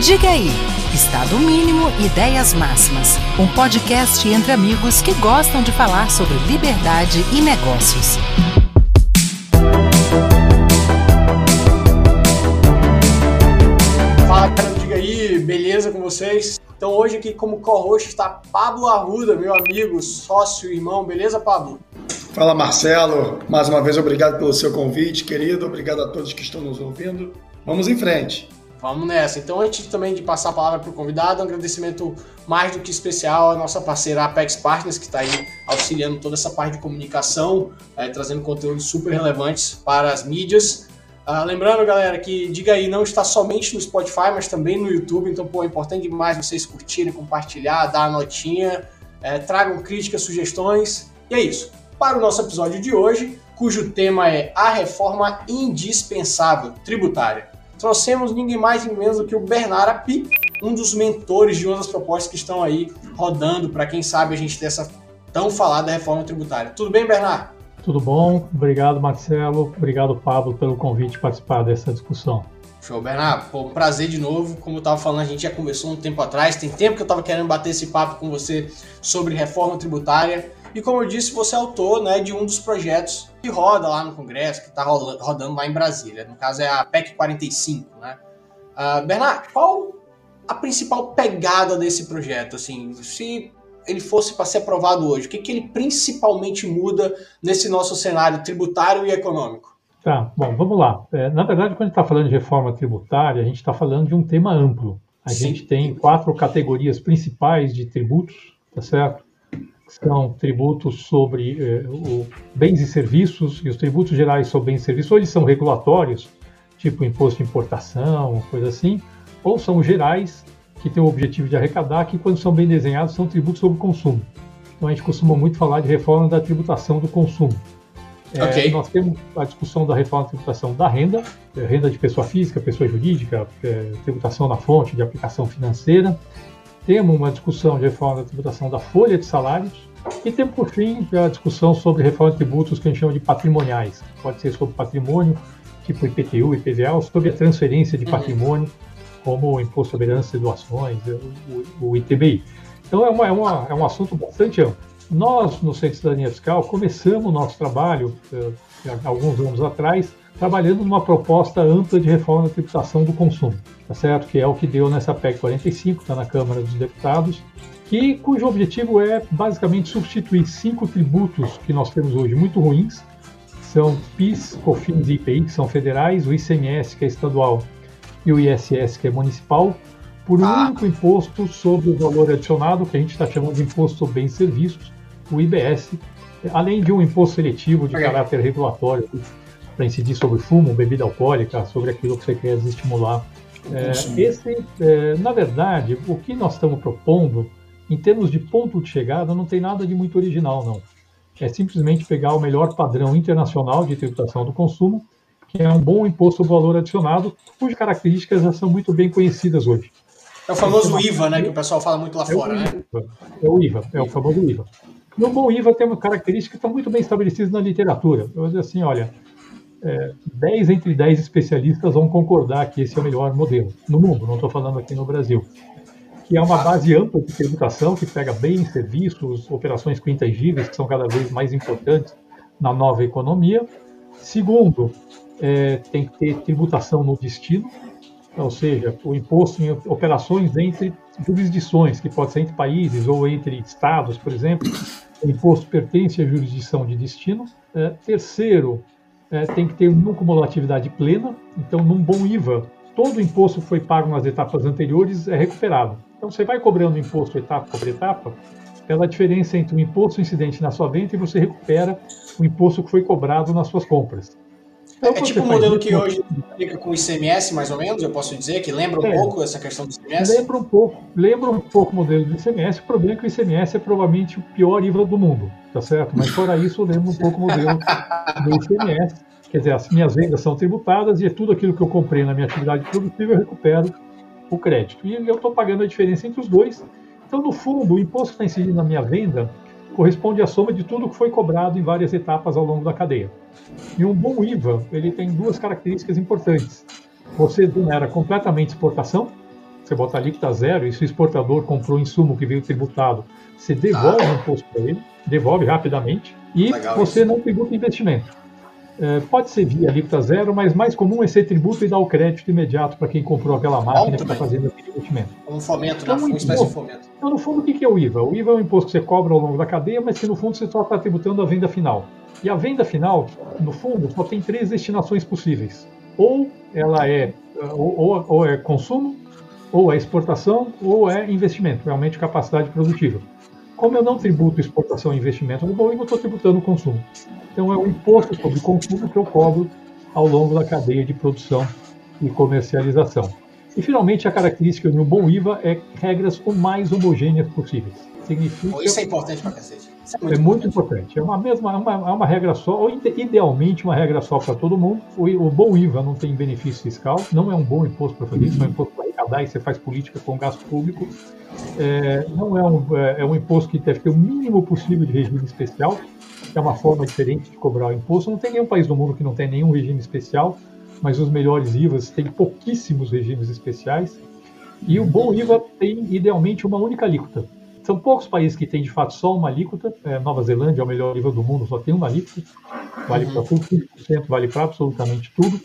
Diga aí, Estado Mínimo Ideias Máximas, um podcast entre amigos que gostam de falar sobre liberdade e negócios. Fala, cara, diga aí, beleza com vocês? Então hoje aqui como co-host está Pablo Arruda, meu amigo, sócio, irmão, beleza, Pablo? Fala Marcelo, mais uma vez obrigado pelo seu convite, querido, obrigado a todos que estão nos ouvindo. Vamos em frente. Vamos nessa. Então, antes também de passar a palavra para o convidado, um agradecimento mais do que especial à nossa parceira Apex Partners, que está aí auxiliando toda essa parte de comunicação, é, trazendo conteúdos super relevantes para as mídias. Ah, lembrando, galera, que Diga aí não está somente no Spotify, mas também no YouTube. Então, pô, é importante demais vocês curtirem, compartilhar, dar a notinha, é, tragam críticas, sugestões. E é isso. Para o nosso episódio de hoje, cujo tema é a reforma indispensável tributária trouxemos ninguém mais ninguém menos do que o Bernard Api, um dos mentores de uma das propostas que estão aí rodando para quem sabe a gente ter essa tão falada reforma tributária. Tudo bem, Bernard? Tudo bom, obrigado Marcelo, obrigado Pablo pelo convite participar dessa discussão. Show, Bernardo. Pô, prazer de novo. Como eu estava falando, a gente já conversou um tempo atrás. Tem tempo que eu estava querendo bater esse papo com você sobre reforma tributária. E como eu disse, você é autor né, de um dos projetos que roda lá no Congresso, que está rodando lá em Brasília. No caso é a PEC 45. Né? Uh, Bernardo, qual a principal pegada desse projeto? Assim, se ele fosse para ser aprovado hoje, o que, que ele principalmente muda nesse nosso cenário tributário e econômico? Tá, bom, vamos lá. É, na verdade, quando a gente está falando de reforma tributária, a gente está falando de um tema amplo. A Sim. gente tem quatro categorias principais de tributos, tá certo? São tributos sobre eh, o, bens e serviços, e os tributos gerais sobre bens e serviços, ou eles são regulatórios, tipo imposto de importação, coisa assim, ou são gerais, que têm o objetivo de arrecadar, que quando são bem desenhados são tributos sobre consumo. Então a gente costuma muito falar de reforma da tributação do consumo. É, okay. Nós temos a discussão da reforma da tributação da renda, é, renda de pessoa física, pessoa jurídica, é, tributação na fonte de aplicação financeira, temos uma discussão de reforma da tributação da folha de salários e temos, por fim, a discussão sobre reforma de tributos que a gente chama de patrimoniais. Pode ser sobre patrimônio, tipo IPTU, IPVA, ou sobre a transferência de uhum. patrimônio, como o Imposto sobre Herança e Doações, o, o ITBI. Então, é, uma, é, uma, é um assunto bastante amplo. Nós, no Centro de Cidadania Fiscal, começamos o nosso trabalho, uh, alguns anos atrás, trabalhando numa proposta ampla de reforma da tributação do consumo, tá certo? Que é o que deu nessa PEC 45, está na Câmara dos Deputados, que cujo objetivo é basicamente substituir cinco tributos que nós temos hoje muito ruins, são PIS, COFINS e IPI, que são federais, o ICMS, que é estadual, e o ISS, que é municipal, por um ah. único imposto sobre o valor adicionado, que a gente está chamando de imposto sobre bens e serviços, o IBS, além de um imposto seletivo de okay. caráter regulatório para incidir sobre fumo, bebida alcoólica, sobre aquilo que você quer estimular. É, esse, é, na verdade, o que nós estamos propondo, em termos de ponto de chegada, não tem nada de muito original, não. É simplesmente pegar o melhor padrão internacional de tributação do consumo, que é um bom imposto sobre valor adicionado, cujas características já são muito bem conhecidas hoje. É o famoso IVA, né, que o pessoal fala muito lá é fora, né? É o IVA, é o famoso IVA. No bom IVA tem uma característica que está muito bem estabelecida na literatura. Eu vou dizer assim, olha, é, 10 entre 10 especialistas vão concordar que esse é o melhor modelo no mundo, não estou falando aqui no Brasil. Que é uma base ampla de tributação que pega bens, serviços, operações com intangíveis, que são cada vez mais importantes na nova economia. Segundo, é, tem que ter tributação no destino, ou seja, o imposto em operações entre jurisdições, que pode ser entre países ou entre estados, por exemplo. O imposto pertence à jurisdição de destino. É, terceiro, é, tem que ter uma cumulatividade plena. Então, num bom IVA, todo o imposto que foi pago nas etapas anteriores é recuperado. Então, você vai cobrando imposto etapa por etapa, pela diferença entre o imposto incidente na sua venda e você recupera o imposto que foi cobrado nas suas compras. Então, é tipo o modelo que hoje fica com o ICMS, mais ou menos, eu posso dizer, que lembra um é, pouco essa questão do ICMS? Lembra um pouco, lembra um pouco o modelo do ICMS. O problema é que o ICMS é provavelmente o pior IVA do mundo, tá certo? Mas fora isso, lembra um pouco o modelo do ICMS. Quer dizer, as minhas vendas são tributadas e é tudo aquilo que eu comprei na minha atividade produtiva eu recupero o crédito. E eu estou pagando a diferença entre os dois. Então, no fundo, o imposto que está incidido na minha venda corresponde à soma de tudo que foi cobrado em várias etapas ao longo da cadeia. E um bom IVA, ele tem duas características importantes. Você era completamente exportação, você bota alíquota zero e se o exportador comprou insumo que veio tributado, você devolve ah. o imposto para ele, devolve rapidamente, e Legal você isso. não tributa investimento. É, pode ser via alíquota zero, mas mais comum é ser tributo e dar o crédito imediato para quem comprou aquela máquina que está fazendo aquele investimento. Um fomento, então, uma espécie de fomento. Então, no fundo, o que é o IVA? O IVA é um imposto que você cobra ao longo da cadeia, mas que no fundo você só está tributando a venda final. E a venda final, no fundo, só tem três destinações possíveis. Ou ela é, ou, ou é consumo, ou é exportação, ou é investimento, realmente capacidade produtiva. Como eu não tributo exportação e investimento no Boeing, eu estou tributando o consumo. Então é um imposto sobre consumo que eu cobro ao longo da cadeia de produção e comercialização. E finalmente a característica um bom IVA é regras o mais homogêneas possíveis. Significa isso é importante para cacete. Isso é muito, é muito importante. É uma mesma, é uma, é uma regra só, ou idealmente uma regra só para todo mundo. O, o, bom IVA não tem benefício fiscal, não é um bom imposto para fazer isso, é um imposto para arrecadar e você faz política com gasto público. É, não é um, é, é um imposto que deve ter o mínimo possível de regime especial, que é uma forma diferente de cobrar o imposto. Não tem nenhum país do mundo que não tem nenhum regime especial, mas os melhores IVAs têm pouquíssimos regimes especiais. E o bom IVA tem, idealmente, uma única alíquota. São poucos países que têm, de fato, só uma alíquota. É, Nova Zelândia é o melhor IVA do mundo, só tem uma alíquota. Vale para tudo, 5%, vale para absolutamente tudo.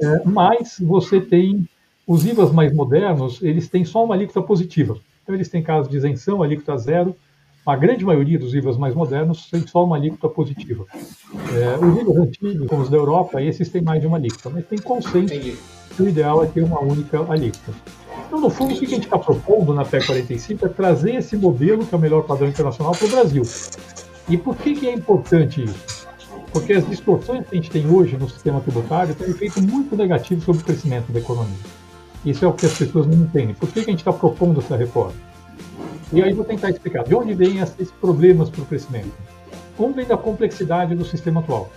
É, mas você tem os IVAs mais modernos, eles têm só uma alíquota positiva. Então, eles têm casos de isenção, alíquota zero. A grande maioria dos IVAs mais modernos tem só uma alíquota positiva. É, os IVAs antigos, como os da Europa, esses têm mais de uma alíquota, mas tem consenso que o ideal é ter uma única alíquota. Então, no fundo, o que a gente está propondo na PEC 45 é trazer esse modelo, que é o melhor padrão internacional, para o Brasil. E por que, que é importante isso? Porque as distorções que a gente tem hoje no sistema tributário têm um efeito muito negativo sobre o crescimento da economia. Isso é o que as pessoas não entendem. Por que, que a gente está propondo essa reforma? E aí vou tentar explicar de onde vêm esses problemas para o crescimento. Um vem da complexidade do sistema atual.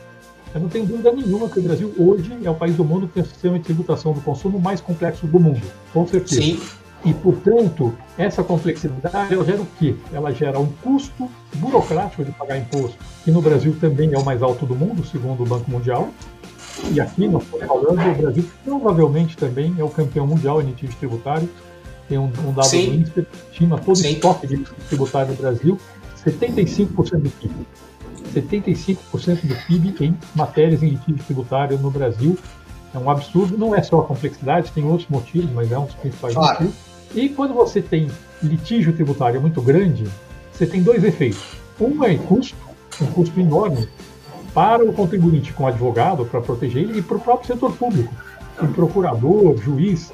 Eu não tenho dúvida nenhuma que o Brasil hoje é o país do mundo que tem o sistema de tributação do consumo mais complexo do mundo, com certeza. Sim. E, portanto, essa complexidade ela gera o quê? Ela gera um custo burocrático de pagar imposto, que no Brasil também é o mais alto do mundo, segundo o Banco Mundial, e aqui nós estamos falando, o Brasil provavelmente também é o campeão mundial em litígio tributário. Tem um, um dado Sim. do INSPER que estima todo o estoque de litígio tributário no Brasil, 75% do PIB. 75% do PIB em matérias em litígio tributário no Brasil. É um absurdo, não é só a complexidade, tem outros motivos, mas é um dos principais claro. motivos. E quando você tem litígio tributário muito grande, você tem dois efeitos. Um é custo, um custo enorme para o contribuinte com advogado, para proteger ele, e para o próprio setor público, o procurador, juiz,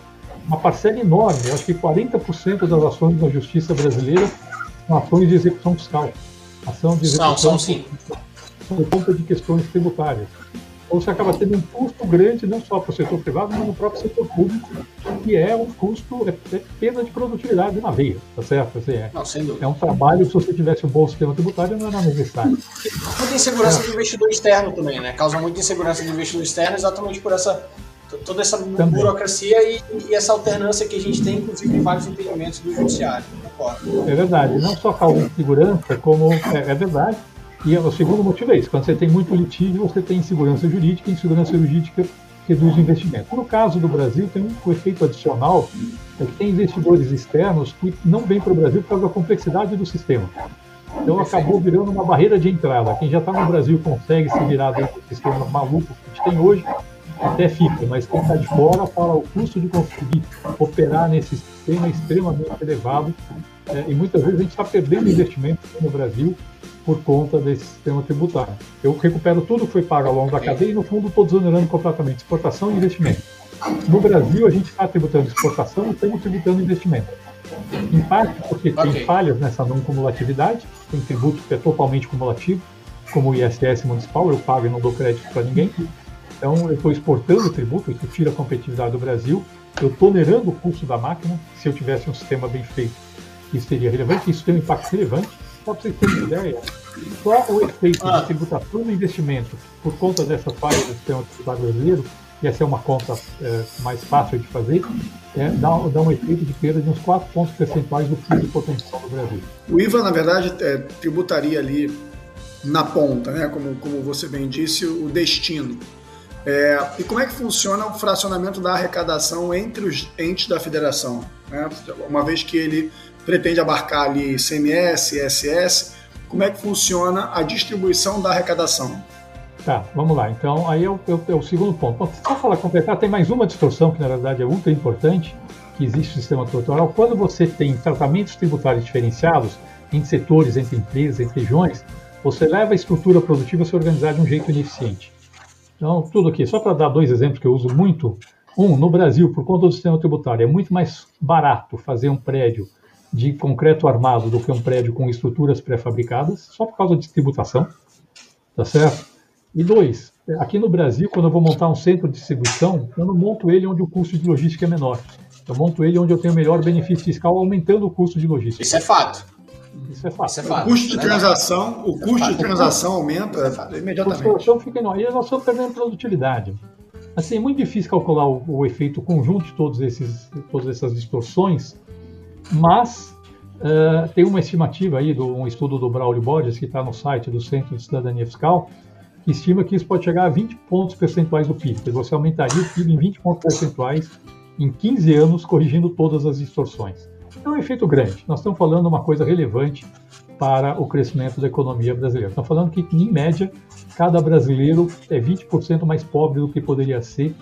uma parcela enorme, acho que 40% das ações da justiça brasileira são ações de execução fiscal. Ação de execução são, são sim. por conta de questões tributárias. Ou você acaba tendo um custo grande, não só para o setor privado, mas no próprio setor público, que é um custo, é, é perda de produtividade na veia, tá certo? Assim, é, não, é um trabalho, se você tivesse um bom sistema tributário, não era necessário. Muita insegurança é. do investidor externo também, né? Causa muita insegurança do investidor externo exatamente por essa toda essa também. burocracia e, e, essa alternância que a gente tem, inclusive, em vários entendimentos do judiciário. É verdade. Não só causa insegurança, como é, é verdade e o segundo motivo é isso: quando você tem muito litígio, você tem insegurança jurídica, e insegurança jurídica reduz o investimento. No caso do Brasil, tem um efeito adicional, é que tem investidores externos que não vêm para o Brasil por causa da complexidade do sistema. Então acabou virando uma barreira de entrada. Quem já está no Brasil consegue se virar dentro do sistema maluco que a gente tem hoje, até fica, mas quem está de fora fala o custo de conseguir operar nesse sistema é extremamente elevado é, e muitas vezes a gente está perdendo investimento no Brasil por conta desse sistema tributário. Eu recupero tudo que foi pago ao longo da cadeia e, no fundo, estou desonerando completamente exportação e investimento. No Brasil, a gente está tributando exportação e estamos tributando investimento. Em parte porque okay. tem falhas nessa não cumulatividade, tem tributo que é totalmente cumulativo, como o ISS municipal, eu pago e não dou crédito para ninguém. Então, eu estou exportando tributo, isso tira a competitividade do Brasil. Eu estou onerando o custo da máquina. Se eu tivesse um sistema bem feito, isso seria relevante. Isso tem um impacto relevante só para vocês terem ideia, só o efeito ah. de tributação no investimento, por conta dessa falha do sistema tributário brasileiro, e essa é uma conta é, mais fácil de fazer, é, dá, dá, um efeito de perda de uns 4 pontos percentuais do PIB potencial do Brasil. O IVA, na verdade, é, tributaria ali na ponta, né? como, como você bem disse, o destino. É, e como é que funciona o fracionamento da arrecadação entre os entes da federação? né? uma vez que ele pretende abarcar ali CMS, ISS, como é que funciona a distribuição da arrecadação? Tá, vamos lá. Então, aí é o, é o segundo ponto. Só falar completar, tem mais uma distorção que na verdade é ultra importante, que existe no sistema tributário. Quando você tem tratamentos tributários diferenciados em setores, entre empresas, entre regiões, você leva a estrutura produtiva a se organizar de um jeito ineficiente. Então, tudo aqui, só para dar dois exemplos que eu uso muito. Um, no Brasil, por conta do sistema tributário, é muito mais barato fazer um prédio de concreto armado do que um prédio com estruturas pré-fabricadas, só por causa de tributação, tá certo? E dois, aqui no Brasil, quando eu vou montar um centro de distribuição, eu não monto ele onde o custo de logística é menor. Eu monto ele onde eu tenho melhor benefício fiscal, aumentando o custo de logística. Isso é fato. Isso é fato. Isso é fato. O custo de transação, o custo de transação aumenta é imediatamente. O custo fica enorme. E nós estamos perdendo produtividade. Assim, é muito difícil calcular o, o, efeito conjunto de todos esses, todas essas distorções, mas uh, tem uma estimativa aí, do, um estudo do Braulio Borges, que está no site do Centro de Cidadania Fiscal, que estima que isso pode chegar a 20 pontos percentuais do PIB. Você aumentaria o PIB em 20 pontos percentuais em 15 anos, corrigindo todas as distorções. É um efeito grande. Nós estamos falando uma coisa relevante para o crescimento da economia brasileira. Estamos falando que, em média, cada brasileiro é 20% mais pobre do que poderia ser,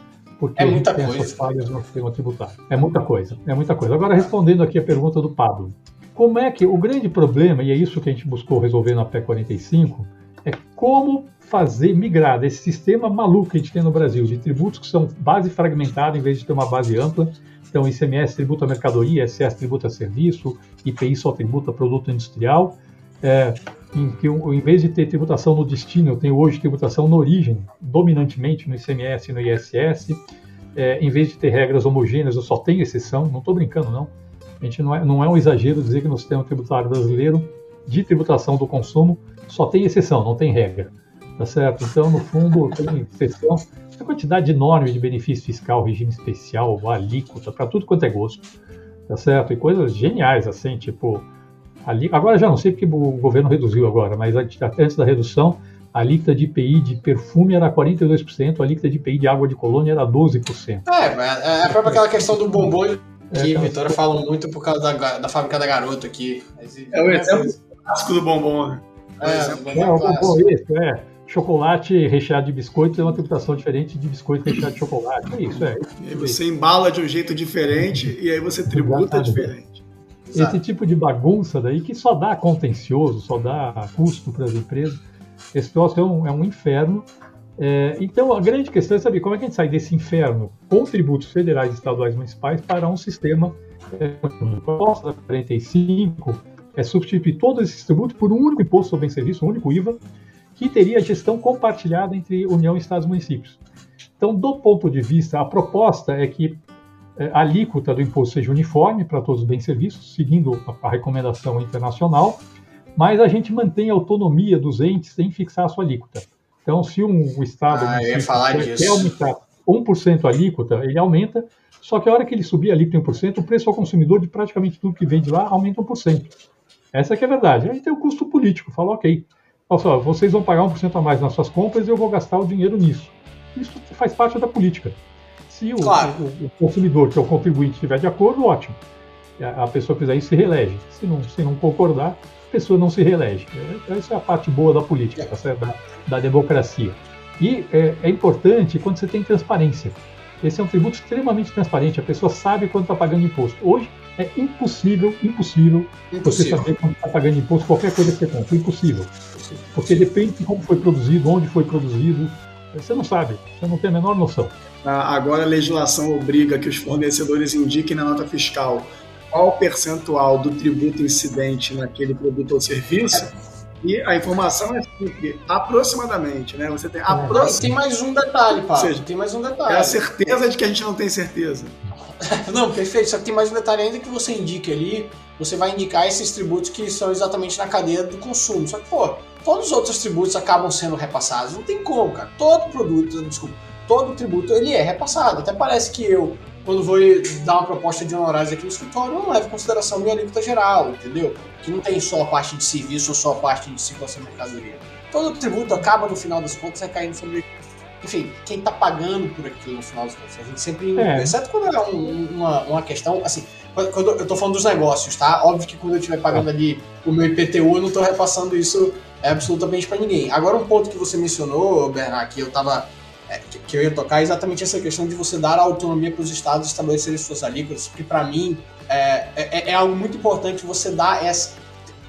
porque é a gente tem coisa. essas falhas no sistema tributário. É muita coisa, é muita coisa. Agora, respondendo aqui a pergunta do Pablo. Como é que o grande problema, e é isso que a gente buscou resolver na PE 45, é como fazer migrar desse sistema maluco que a gente tem no Brasil, de tributos que são base fragmentada em vez de ter uma base ampla, então, ICMS tributa mercadoria, ISS tributa serviço, IPI só tributa produto industrial. É, em que em vez de ter tributação no destino, eu tenho hoje tributação na origem, dominantemente no ICMS e no ISS. É, em vez de ter regras homogêneas, eu só tenho exceção. Não estou brincando, não. A gente não é, não é um exagero dizer que no sistema tributário brasileiro, de tributação do consumo, só tem exceção, não tem regra. Tá certo? Então, no fundo, tem exceção a quantidade enorme de benefício fiscal, regime especial, alíquota, para tudo quanto é gosto, tá certo? E coisas geniais, assim, tipo, ali, agora já não sei porque o governo reduziu agora, mas antes da redução, a alíquota de IPI de perfume era 42%, a alíquota de IPI de água de colônia era 12%. É, é, é a própria aquela questão do bombom que é, Vitória fala muito por causa da, da fábrica da garota aqui. É o exemplo clássico do bombom, né? É, é, é, o bombom, isso, é chocolate recheado de biscoito é uma tributação diferente de biscoito recheado de chocolate. É isso, é. E aí você embala de um jeito diferente e aí você tributa Exatamente. diferente. Esse tipo de bagunça daí que só dá contencioso, só dá custo para as empresas. Esse troço é um, é um inferno. É, então a grande questão é saber como é que a gente sai desse inferno com tributos federais, estaduais e municipais para um sistema. É, proposta da 45 é substituir todos esses tributos por um único imposto sobre serviço, um único IVA, que teria gestão compartilhada entre União, Estados e municípios. Então, do ponto de vista, a proposta é que a alíquota do imposto seja uniforme para todos os bens e serviços, seguindo a, a recomendação internacional, mas a gente mantém a autonomia dos entes em fixar a sua alíquota. Então, se um Estado ah, quer, quer aumentar 1% a alíquota, ele aumenta, só que a hora que ele subir a alíquota em 1%, o preço ao consumidor de praticamente tudo que vem de lá aumenta 1%. Essa que é a verdade. Aí tem o custo político, fala, ok, Olha só, vocês vão pagar 1% a mais nas suas compras e eu vou gastar o dinheiro nisso. Isso faz parte da política. Se o, claro. o, o consumidor, que é o contribuinte, estiver de acordo, ótimo. A pessoa fizer isso, se reelege. Se não, se não concordar, a pessoa não se reelege. Então, essa é a parte boa da política, tá da, da democracia. E é, é importante quando você tem transparência. Esse é um tributo extremamente transparente, a pessoa sabe quanto está pagando imposto. Hoje é impossível, impossível, impossível. você saber quanto está pagando imposto qualquer coisa que você compra. Impossível. Porque depende de como foi produzido, onde foi produzido. Você não sabe, você não tem a menor noção. Ah, agora a legislação obriga que os fornecedores indiquem na nota fiscal qual o percentual do tributo incidente naquele produto ou serviço. E a informação é sempre aproximadamente, né? Você tem aproximadamente. Tem mais um detalhe, Paulo. Ou seja, tem mais um detalhe. É a certeza de que a gente não tem certeza. não, perfeito. Só que tem mais um detalhe ainda que você indique ali. Você vai indicar esses tributos que são exatamente na cadeia do consumo. Só que, pô, todos os outros tributos acabam sendo repassados. Não tem como, cara. Todo produto, desculpa, todo tributo ele é repassado. Até parece que eu, quando vou dar uma proposta de honorários aqui no escritório, não levo em consideração minha alíquota geral, entendeu? Que não tem só a parte de serviço ou só a parte de circulação de mercadoria. Todo tributo acaba, no final das contas, recaindo sobre enfim, quem está pagando por aquilo no final dos contos. A gente sempre, é. exceto quando é um, uma, uma questão, assim, quando eu estou falando dos negócios, tá? Óbvio que quando eu estiver pagando ali o meu IPTU, eu não estou repassando isso é, absolutamente para ninguém. Agora, um ponto que você mencionou, Bernard, que eu tava é, que eu ia tocar é exatamente essa questão de você dar autonomia para os estados estabelecerem suas alíquotas, porque para mim é, é, é, algo muito importante você dar essa,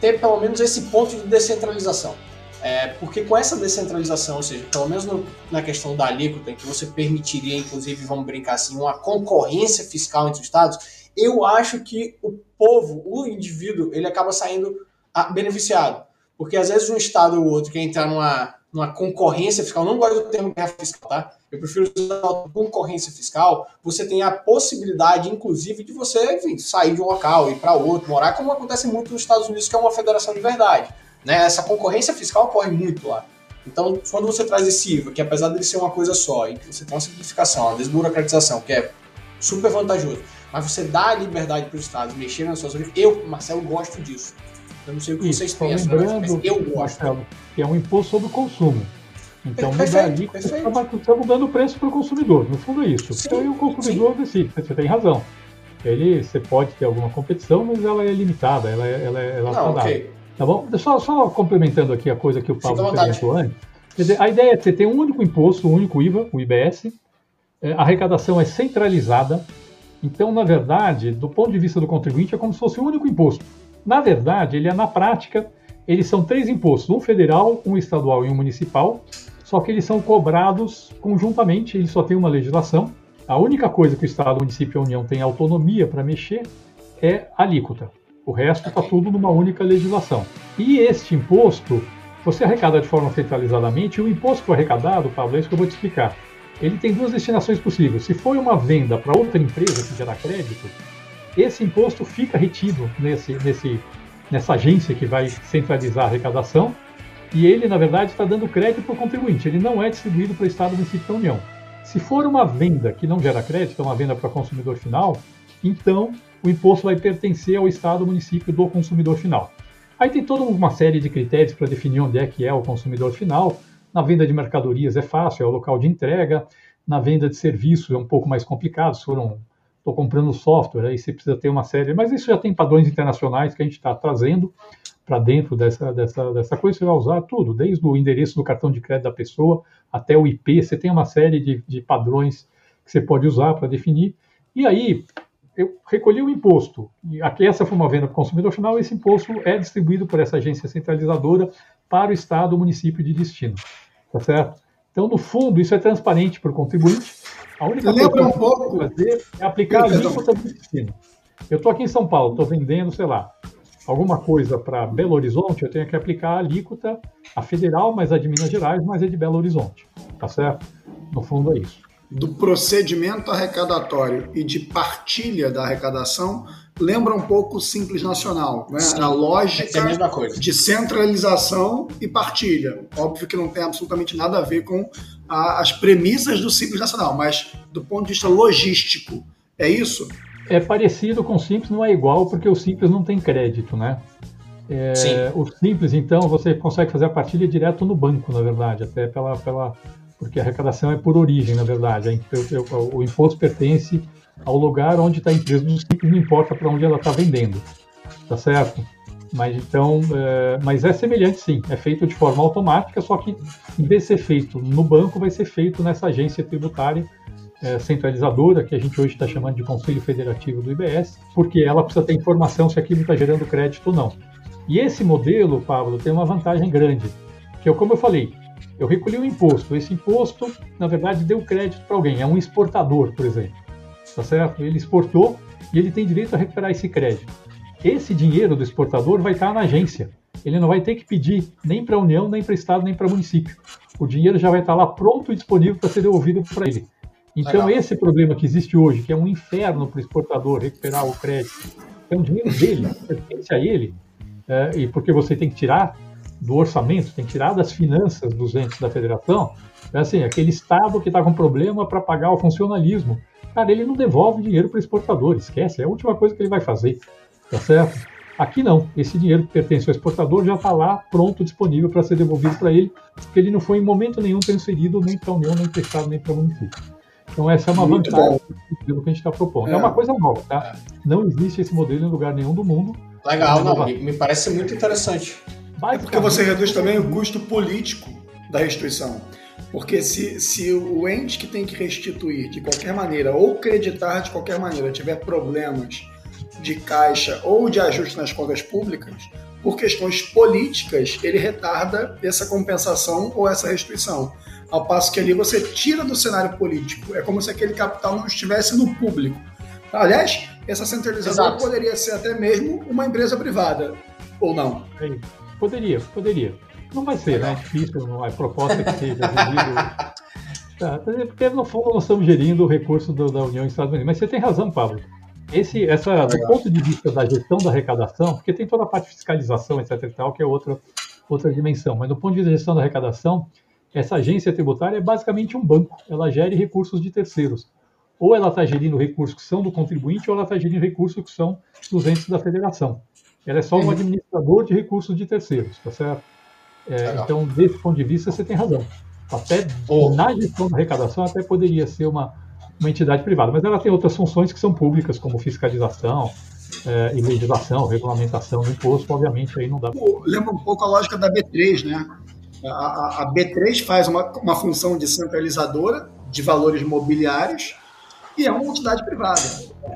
ter pelo menos esse ponto de descentralização. É, porque com essa descentralização, ou seja, pelo menos no, na questão da alíquota, em que você permitiria, inclusive, vamos brincar assim, uma concorrência fiscal entre os estados, eu acho que o povo, o indivíduo, ele acaba saindo ah, beneficiado. Porque às vezes um estado ou outro quer entrar numa, numa concorrência fiscal, não gosto do termo guerra fiscal, tá? Eu prefiro usar concorrência fiscal. Você tem a possibilidade, inclusive, de você enfim, sair de um local, ir para outro, morar, como acontece muito nos Estados Unidos, que é uma federação de verdade. Né? Essa concorrência fiscal ocorre muito lá. Então, quando você traz esse IVA, que apesar dele ser uma coisa só, e você tem uma simplificação, uma desburocratização, que é super vantajoso, mas você dá a liberdade para os estados mexerem nas suas eu, Marcelo, gosto disso. Eu não sei o que Isso, vocês pensam, mas eu gosto. Marcelo, que é um imposto sobre o consumo. Então, mudar ali, você está mudando o preço para o consumidor. No fundo é isso. Sim, então, o consumidor sim. decide. Você tem razão. Ele, você pode ter alguma competição, mas ela é limitada, ela, é, ela, é, ela não, okay. Tá bom? Só, só complementando aqui a coisa que o Paulo perguntou antes. Dizer, a ideia é que você tem um único imposto, um único IVA, o IBS. É, a arrecadação é centralizada. Então, na verdade, do ponto de vista do contribuinte, é como se fosse um único imposto. Na verdade, ele é na prática, eles são três impostos, um federal, um estadual e um municipal, só que eles são cobrados conjuntamente, eles só têm uma legislação. A única coisa que o Estado, o município e a União têm autonomia para mexer é a alíquota. O resto está tudo numa única legislação. E este imposto, você arrecada de forma centralizadamente, e o imposto que foi arrecadado, Pablo, é isso que eu vou te explicar. Ele tem duas destinações possíveis. Se for uma venda para outra empresa que gera crédito, esse imposto fica retido nesse, nesse, nessa agência que vai centralizar a arrecadação e ele, na verdade, está dando crédito para o contribuinte. Ele não é distribuído para o Estado, município da União. Se for uma venda que não gera crédito, é uma venda para consumidor final, então o imposto vai pertencer ao Estado, município do consumidor final. Aí tem toda uma série de critérios para definir onde é que é o consumidor final. Na venda de mercadorias é fácil, é o local de entrega. Na venda de serviços é um pouco mais complicado, se for um estou comprando software, aí você precisa ter uma série, mas isso já tem padrões internacionais que a gente está trazendo para dentro dessa, dessa, dessa coisa, você vai usar tudo, desde o endereço do cartão de crédito da pessoa até o IP, você tem uma série de, de padrões que você pode usar para definir, e aí eu recolhi o imposto, e aqui essa foi uma venda para o consumidor final, esse imposto é distribuído por essa agência centralizadora para o estado ou município de destino, tá certo? Então, no fundo, isso é transparente para o contribuinte, a única coisa que eu um pouco... fazer é aplicar a alíquota do destino. Eu estou aqui em São Paulo, estou vendendo, sei lá, alguma coisa para Belo Horizonte, eu tenho que aplicar a alíquota, a federal, mas a de Minas Gerais, mas é de Belo Horizonte. Tá certo? No fundo é isso. Do procedimento arrecadatório e de partilha da arrecadação, lembra um pouco o Simples Nacional, né? a lógica é a de centralização e partilha. Óbvio que não tem absolutamente nada a ver com a, as premissas do Simples Nacional, mas do ponto de vista logístico, é isso? É parecido com o Simples, não é igual, porque o Simples não tem crédito, né? É, Sim. O Simples, então, você consegue fazer a partilha direto no banco, na verdade, até pela, pela porque a arrecadação é por origem, na verdade. O, imposto pertence ao lugar onde está a empresa não importa para onde ela está vendendo, tá certo? Mas então, é, mas é semelhante sim, é feito de forma automática, só que em vez de ser feito no banco, vai ser feito nessa agência tributária é, centralizadora, que a gente hoje está chamando de Conselho Federativo do IBS, porque ela precisa ter informação se aquilo está gerando crédito ou não. E esse modelo, Pablo, tem uma vantagem grande, que é como eu falei, eu recolhi um imposto, esse imposto, na verdade, deu crédito para alguém, é um exportador, por exemplo tá certo? Ele exportou e ele tem direito a recuperar esse crédito. Esse dinheiro do exportador vai estar na agência. Ele não vai ter que pedir nem para a União, nem para o Estado, nem para o município. O dinheiro já vai estar lá pronto e disponível para ser devolvido para ele. Então, Legal. esse problema que existe hoje, que é um inferno para o exportador recuperar o crédito, é um dinheiro dele, pertence a ele, é, e porque você tem que tirar do orçamento, tem que tirar das finanças dos entes da federação, é assim, aquele Estado que está com problema para pagar o funcionalismo cara, ele não devolve dinheiro para o exportador, esquece, é a última coisa que ele vai fazer, tá certo? Aqui não, esse dinheiro que pertence ao exportador já está lá pronto, disponível para ser devolvido para ele, porque ele não foi em momento nenhum transferido nem para a União, nem emprestado, nem para o município. Então essa é uma Muito vantagem do que a gente está propondo. É. é. uma coisa nova, tá? É. Não existe esse modelo em lugar nenhum do mundo. Legal, não, me parece muito interessante. É porque você reduz também o custo político da restituição. Porque se, se o ente que tem que restituir de qualquer maneira, ou creditar de qualquer maneira, tiver problemas de caixa ou de ajuste nas contas públicas, por questões políticas, ele retarda essa compensação ou essa restituição. Ao passo que ali você tira do cenário político. É como se aquele capital não estivesse no público. Aliás, essa centralização Exato. poderia ser até mesmo uma empresa privada, ou não? Poderia, poderia. Não vai ser, né? É difícil, não é proposta que seja vendido. Tá, porque no fundo nós estamos gerindo o recurso do, da União Estados Unidos. Mas você tem razão, Pablo. Esse, essa, do ponto de vista da gestão da arrecadação, porque tem toda a parte de fiscalização, etc. e tal, que é outra, outra dimensão. Mas do ponto de vista da gestão da arrecadação, essa agência tributária é basicamente um banco. Ela gere recursos de terceiros. Ou ela está gerindo recursos que são do contribuinte, ou ela está gerindo recursos que são dos entes da federação. Ela é só um uhum. administrador de recursos de terceiros, tá certo? É, então, desse ponto de vista, você tem razão. Até oh. na gestão da arrecadação, até poderia ser uma, uma entidade privada, mas ela tem outras funções que são públicas, como fiscalização, é, e legislação, regulamentação do imposto, obviamente aí não dá. Lembra um pouco a lógica da B3, né? A, a B3 faz uma, uma função de centralizadora de valores mobiliários e é uma entidade privada,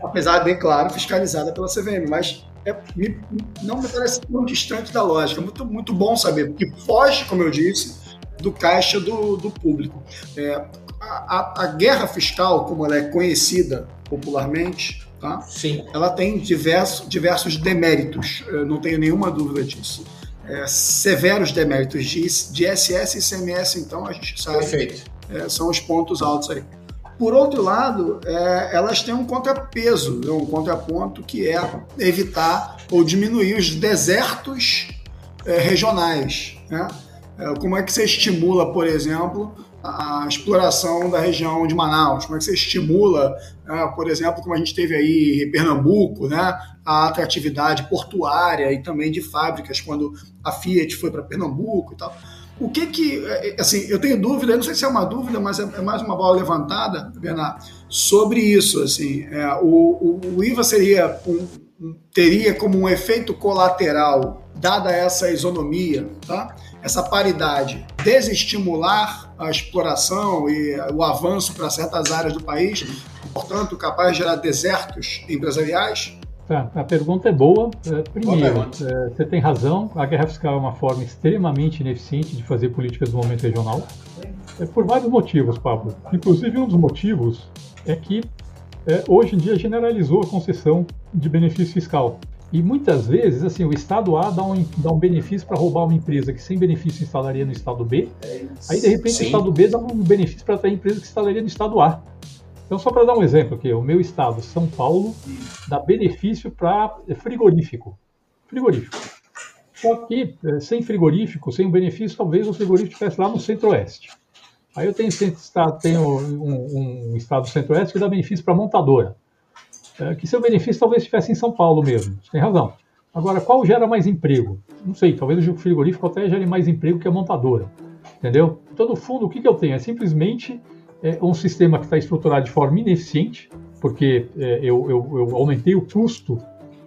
apesar, bem claro, fiscalizada pela CVM, mas é, me, não me parece tão distante da lógica. Muito, muito bom saber, porque foge, como eu disse, do caixa do, do público. É, a, a, guerra fiscal, como ela é conhecida popularmente, tá? Sim. ela tem diversos, diversos deméritos, eu não tenho nenhuma dúvida disso. É, severos deméritos de, de SS e CMS, então a gente sabe. Perfeito. É, são os pontos altos aí. Por outro lado, é, elas têm um contrapeso, né, um contraponto que é evitar ou diminuir os desertos é, regionais. Né? É, como é que você estimula, por exemplo, a exploração da região de Manaus? Como é que você estimula, é, por exemplo, como a gente teve aí em Pernambuco, né, a atratividade portuária e também de fábricas, quando a Fiat foi para Pernambuco e tal? O que que, é, é, assim, eu tenho dúvida, não sei se é uma dúvida, mas é, é mais uma bola levantada, Bernardo, sobre isso, assim, é, o, o, o, IVA seria um, teria como um efeito colateral, dada essa isonomia, tá? essa paridade, desestimular a exploração e o avanço para certas áreas do país, portanto, capaz de gerar desertos empresariais? Tá, a pergunta é boa. É, primeiro, é, você tem razão, a guerra fiscal é uma forma extremamente ineficiente de fazer políticas no momento regional. É, por vários motivos, Pablo. Inclusive, um dos motivos é que é, hoje em dia generalizou a concessão de benefício fiscal. E muitas vezes, assim, o Estado A dá um, dá um benefício para roubar uma empresa que sem benefício instalaria no Estado B. Aí, de repente, Sim. o Estado B dá um benefício para a empresa que instalaria no Estado A. Então, só para dar um exemplo aqui, o meu estado, São Paulo, dá benefício para frigorífico. Frigorífico. Só que, eh, sem frigorífico, sem benefício, talvez o frigorífico estivesse lá no centro-oeste. Aí eu tenho, tenho um, um estado centro-oeste que dá benefício para montadora. É, que seu benefício talvez estivesse em São Paulo mesmo. Você tem razão. Agora, qual gera mais emprego? Não sei, talvez o frigorífico até gere mais emprego que a montadora. Entendeu? Então, no fundo, o que, que eu tenho? É simplesmente é um sistema que está estruturado de forma ineficiente, porque é, eu, eu, eu, aumentei o custo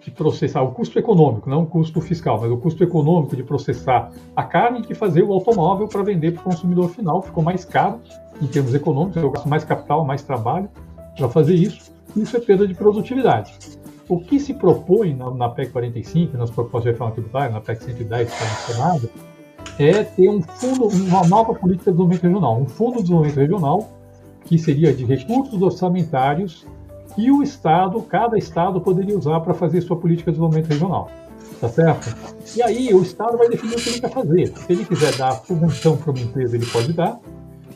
de processar, o custo econômico, não o custo fiscal, mas o custo econômico de processar a carne e fazer o automóvel para vender para o consumidor final. Ficou mais caro em termos econômicos, eu gasto mais capital, mais trabalho para fazer isso. Isso é perda de produtividade. O que se propõe na, na PEC 45, nas propostas de reforma tributária, na PEC 110 que está Senado, é ter um fundo, uma nova política de desenvolvimento regional, um fundo de desenvolvimento regional que seria de recursos orçamentários que o Estado, cada Estado poderia usar para fazer sua política de desenvolvimento regional. Tá certo? E aí o Estado vai definir o que ele quer fazer. Se ele quiser dar subvenção para uma empresa, ele pode dar.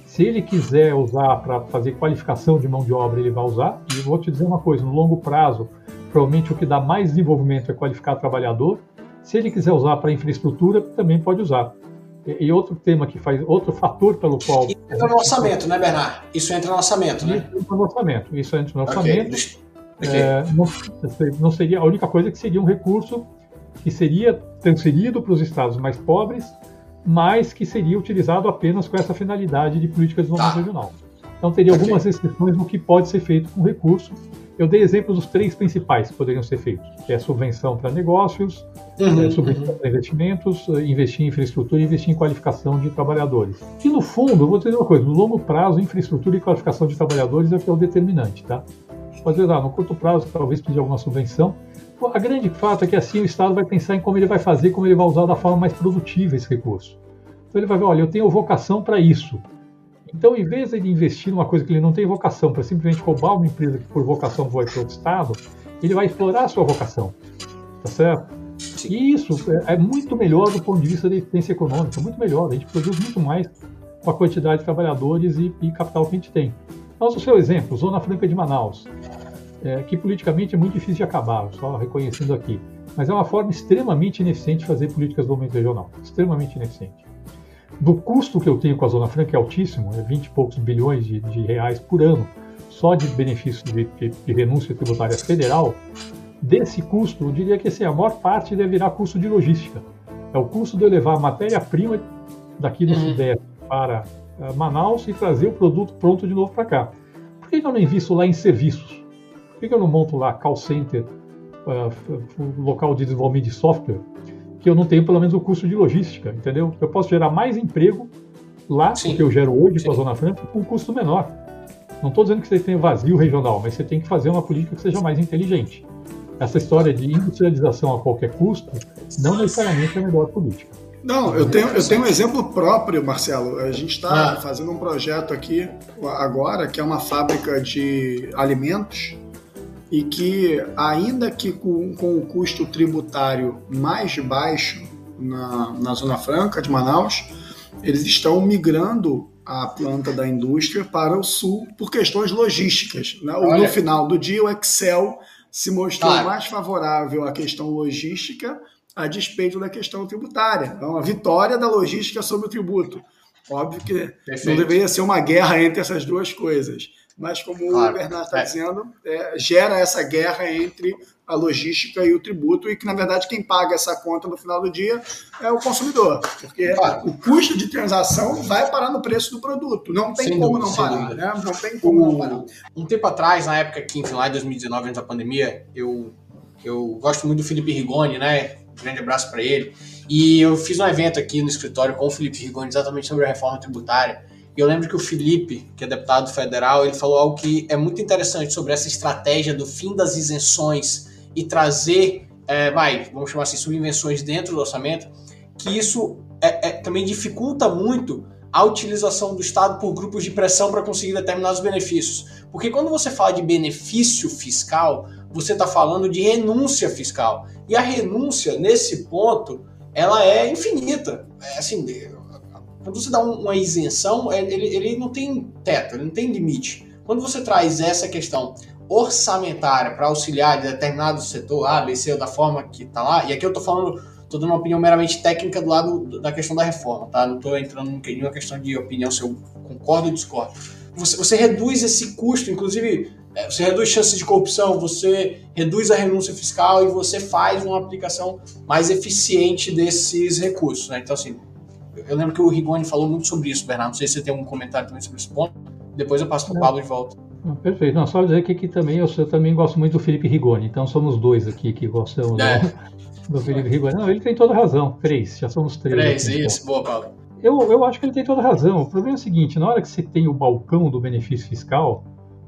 Se ele quiser usar para fazer qualificação de mão de obra, ele vai usar. E vou te dizer uma coisa: no longo prazo, provavelmente o que dá mais desenvolvimento é qualificar trabalhador. Se ele quiser usar para infraestrutura, também pode usar. E outro tema que faz, outro fator pelo qual. Isso entra no orçamento, né, Bernardo? Isso entra no orçamento, né? Isso entra no orçamento. Isso entra no orçamento. Okay. Okay. É, não, não, seria a única coisa que seria um recurso que seria transferido para os estados mais pobres, mas que seria utilizado apenas com essa finalidade de política de desenvolvimento tá. regional. Então teria algumas restrições no que pode ser feito com recurso. Eu dei exemplos dos três principais que poderiam ser feitos, que é subvenção para negócios, uhum, é, subvenção uhum. para investimentos, eh, investir em infraestrutura e investir em qualificação de trabalhadores. E no fundo, eu vou dizer uma coisa, no longo prazo, infraestrutura e qualificação de trabalhadores é o que é o determinante, tá? Pode dizer, ah, no curto prazo, talvez pedir alguma subvenção. A grande fato é que assim o Estado vai pensar em como ele vai fazer, como ele vai usar da forma mais produtiva esse recurso. Então ele vai ver, olha, eu tenho vocação para isso. Então, em vez de investir numa coisa que ele não tem vocação, para simplesmente roubar uma empresa que por vocação vai para outro estado, ele vai explorar a sua vocação. Tá certo? E isso é, é muito melhor do ponto de vista da eficiência econômica, muito melhor. A gente produz muito mais com a quantidade de trabalhadores e, e capital que a gente tem. Então, o seu exemplo, Zona Franca de Manaus, é, que politicamente é muito difícil de acabar, só reconhecendo aqui. Mas é uma forma extremamente ineficiente de fazer políticas do momento regional. Extremamente ineficiente do custo que eu tenho com a Zona Franca é altíssimo, é 20 e poucos bilhões de, de reais por ano, só de benefícios de, de, de, renúncia tributária federal, desse custo, eu diria que assim, a maior parte deve virar custo de logística. É o custo de eu levar a matéria-prima daqui do uhum. Sudeste para uh, Manaus e trazer o produto pronto de novo para cá. Por que, eu não invisto lá em serviços? Por que, que eu não monto lá call center, uh, local de desenvolvimento de software? Que eu não tenho pelo menos o custo de logística, entendeu? Eu posso gerar mais emprego lá Sim. do que eu gero hoje com a Zona Franca com um custo menor. Não estou dizendo que você tenha vazio regional, mas você tem que fazer uma política que seja mais inteligente. Essa história de industrialização a qualquer custo não necessariamente é a melhor política. Não, eu tenho, eu tenho um exemplo próprio, Marcelo. A gente está ah. fazendo um projeto aqui agora, que é uma fábrica de alimentos e que, ainda que com, com o custo tributário mais baixo na, na Zona Franca de Manaus, eles estão migrando a planta da indústria para o sul por questões logísticas. Né? No final do dia, o Excel se mostrou claro. mais favorável à questão logística a despeito da questão tributária. Então, a vitória da logística sobre o tributo. Óbvio que Perfeito. não deveria ser uma guerra entre essas duas coisas mas como claro. o Bernardo está é. dizendo, é, gera essa guerra entre a logística e o tributo, e que, na verdade, quem paga essa conta no final do dia é o consumidor, porque claro. o custo de transação vai parar no preço do produto, não tem sem como dúvida, não parar, né? não tem como o, não parar. Um tempo atrás, na época que, enfim, lá em 2019, antes da pandemia, eu, eu gosto muito do Felipe Rigoni, né? Um grande abraço para ele. E eu fiz um evento aqui no escritório com o Felipe Rigoni exatamente sobre a reforma tributária. E eu lembro que o Felipe, que é deputado federal, ele falou algo que é muito interessante sobre essa estratégia do fim das isenções e trazer, é, vai, vamos chamar assim, subvenções dentro do orçamento, que isso é, é, também dificulta muito a utilização do Estado por grupos de pressão para conseguir determinados benefícios. Porque quando você fala de benefício fiscal, você está falando de renúncia fiscal. E a renúncia, nesse ponto, ela é infinita. É, assim, quando você dá uma isenção, é, ele, ele não tem teto, ele não tem limite. Quando você traz essa questão orçamentária para auxiliar de determinado setor A, B, C, ou da forma que está lá, e aqui eu estou falando, estou dando uma opinião meramente técnica do lado da questão da reforma, tá? Não estou entrando em nenhuma questão de opinião se eu concordo ou discordo. Você, você reduz esse custo, inclusive é, você reduz chances de corrupção, você reduz a renúncia fiscal e você faz uma aplicação mais eficiente desses recursos. Né? Então, assim, eu lembro que o Rigoni falou muito sobre isso, Bernardo. Não sei se você tem algum comentário também sobre esse ponto. Depois eu passo para o Pablo de volta. perfeito. Não, só dizer que, que também eu, eu, também gosto muito do Felipe Rigoni. Então somos dois aqui que gostamos é. do, do Felipe Rigoni. Não, ele tem toda razão. Três, já somos três. Três, aqui, isso. Então. Boa, Paulo. Eu, eu acho que ele tem toda razão. O problema é o seguinte: na hora que você tem o balcão do benefício fiscal,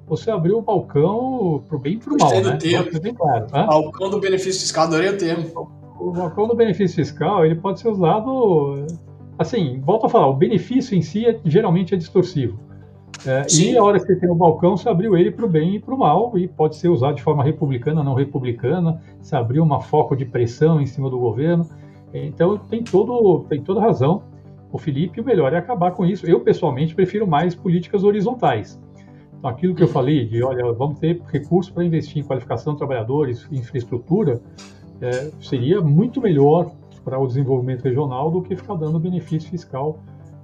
você abriu o balcão pro bem e pro mal, né? Do bem claro. Balcão do benefício fiscal, adorei o termo. O balcão do benefício fiscal, ele pode ser usado assim, volto a falar, o benefício em si é, geralmente é distorsivo. É, e a hora que você tem o balcão, você abriu ele para o bem e para o mal, e pode ser usado de forma republicana, não republicana, se abriu uma foco de pressão em cima do governo. Então tem, todo, tem toda razão. O Felipe, o melhor é acabar com isso. Eu, pessoalmente, prefiro mais políticas horizontais. Então, aquilo que eu falei de, olha, vamos ter recursos para investir em qualificação de trabalhadores, infraestrutura, é, seria muito melhor para o desenvolvimento regional do que ficar dando benefício fiscal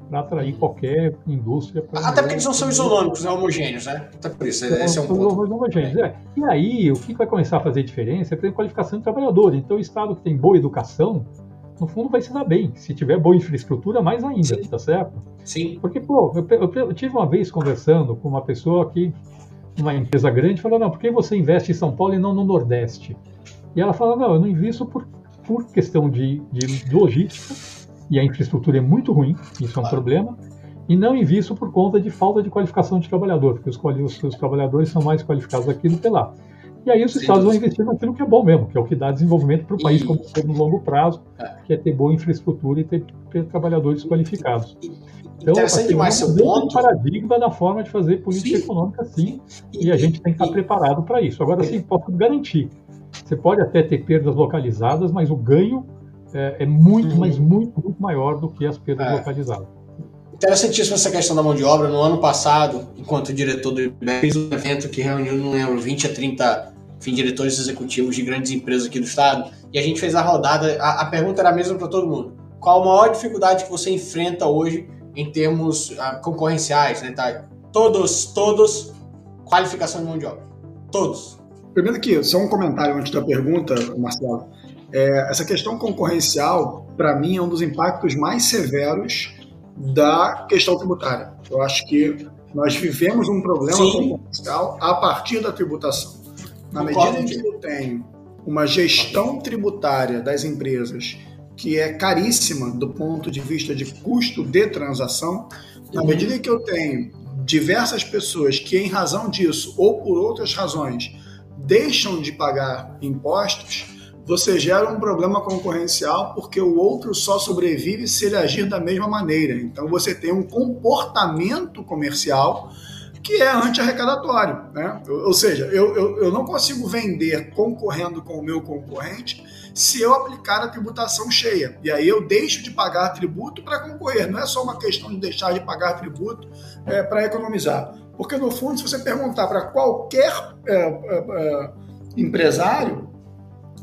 para atrair qualquer indústria. Até porque eles não são isonômicos, né, homogêneos, né? Até por isso, então, esse é um ponto. Homogêneos, é. E aí, o que vai começar a fazer diferença é a qualificação de trabalhador. Então, o Estado que tem boa educação, no fundo vai se dar bem. Se tiver boa infraestrutura, mais ainda, Sim. tá certo? Sim. Porque, pô, eu, eu, eu, tive uma vez conversando com uma pessoa que, uma empresa grande, falou, não, por que você investe em São Paulo e não no Nordeste? E ela falou, não, eu não invisto por, por questão de, de logística, e a infraestrutura é muito ruim, isso é um problema, e não invisto por conta de falta de qualificação de trabalhador, porque os, os, os trabalhadores são mais qualificados aqui do que lá. E aí os Estados vão investir naquilo que é bom mesmo, que é o que dá desenvolvimento para o país como ser no longo prazo, é. que é ter boa infraestrutura e ter, ter trabalhadores qualificados. Então, Interessante assim, demais seu ponto. um paradigma da forma de fazer política sim. econômica, sim, e, e a gente tem que estar preparado para isso. Agora, sim, posso garantir, você pode até ter perdas localizadas, mas o ganho é, é muito, mas muito, muito maior do que as perdas é. localizadas. Interessantíssima essa questão da mão de obra. No ano passado, enquanto diretor do IBEC, fiz um evento que reuniu, não lembro, 20 a 30 enfim, diretores executivos de grandes empresas aqui do estado, e a gente fez a rodada. A, a pergunta era a mesma para todo mundo. Qual a maior dificuldade que você enfrenta hoje em termos uh, concorrenciais, né, tá? Todos, todos, qualificação de mão de obra. Todos. Primeiro que, só um comentário antes da pergunta, Marcelo. É, essa questão concorrencial, para mim, é um dos impactos mais severos da questão tributária. Eu acho que nós vivemos um problema Sim. concorrencial a partir da tributação. Na medida em que eu tenho uma gestão tributária das empresas que é caríssima do ponto de vista de custo de transação, na uhum. medida em que eu tenho diversas pessoas que, em razão disso ou por outras razões, deixam de pagar impostos, você gera um problema concorrencial porque o outro só sobrevive se ele agir da mesma maneira. Então você tem um comportamento comercial que é anti-arrecadatório. Né? Ou seja, eu, eu, eu não consigo vender concorrendo com o meu concorrente se eu aplicar a tributação cheia. E aí eu deixo de pagar tributo para concorrer. Não é só uma questão de deixar de pagar tributo é, para economizar. Porque, no fundo, se você perguntar para qualquer é, é, é, empresário,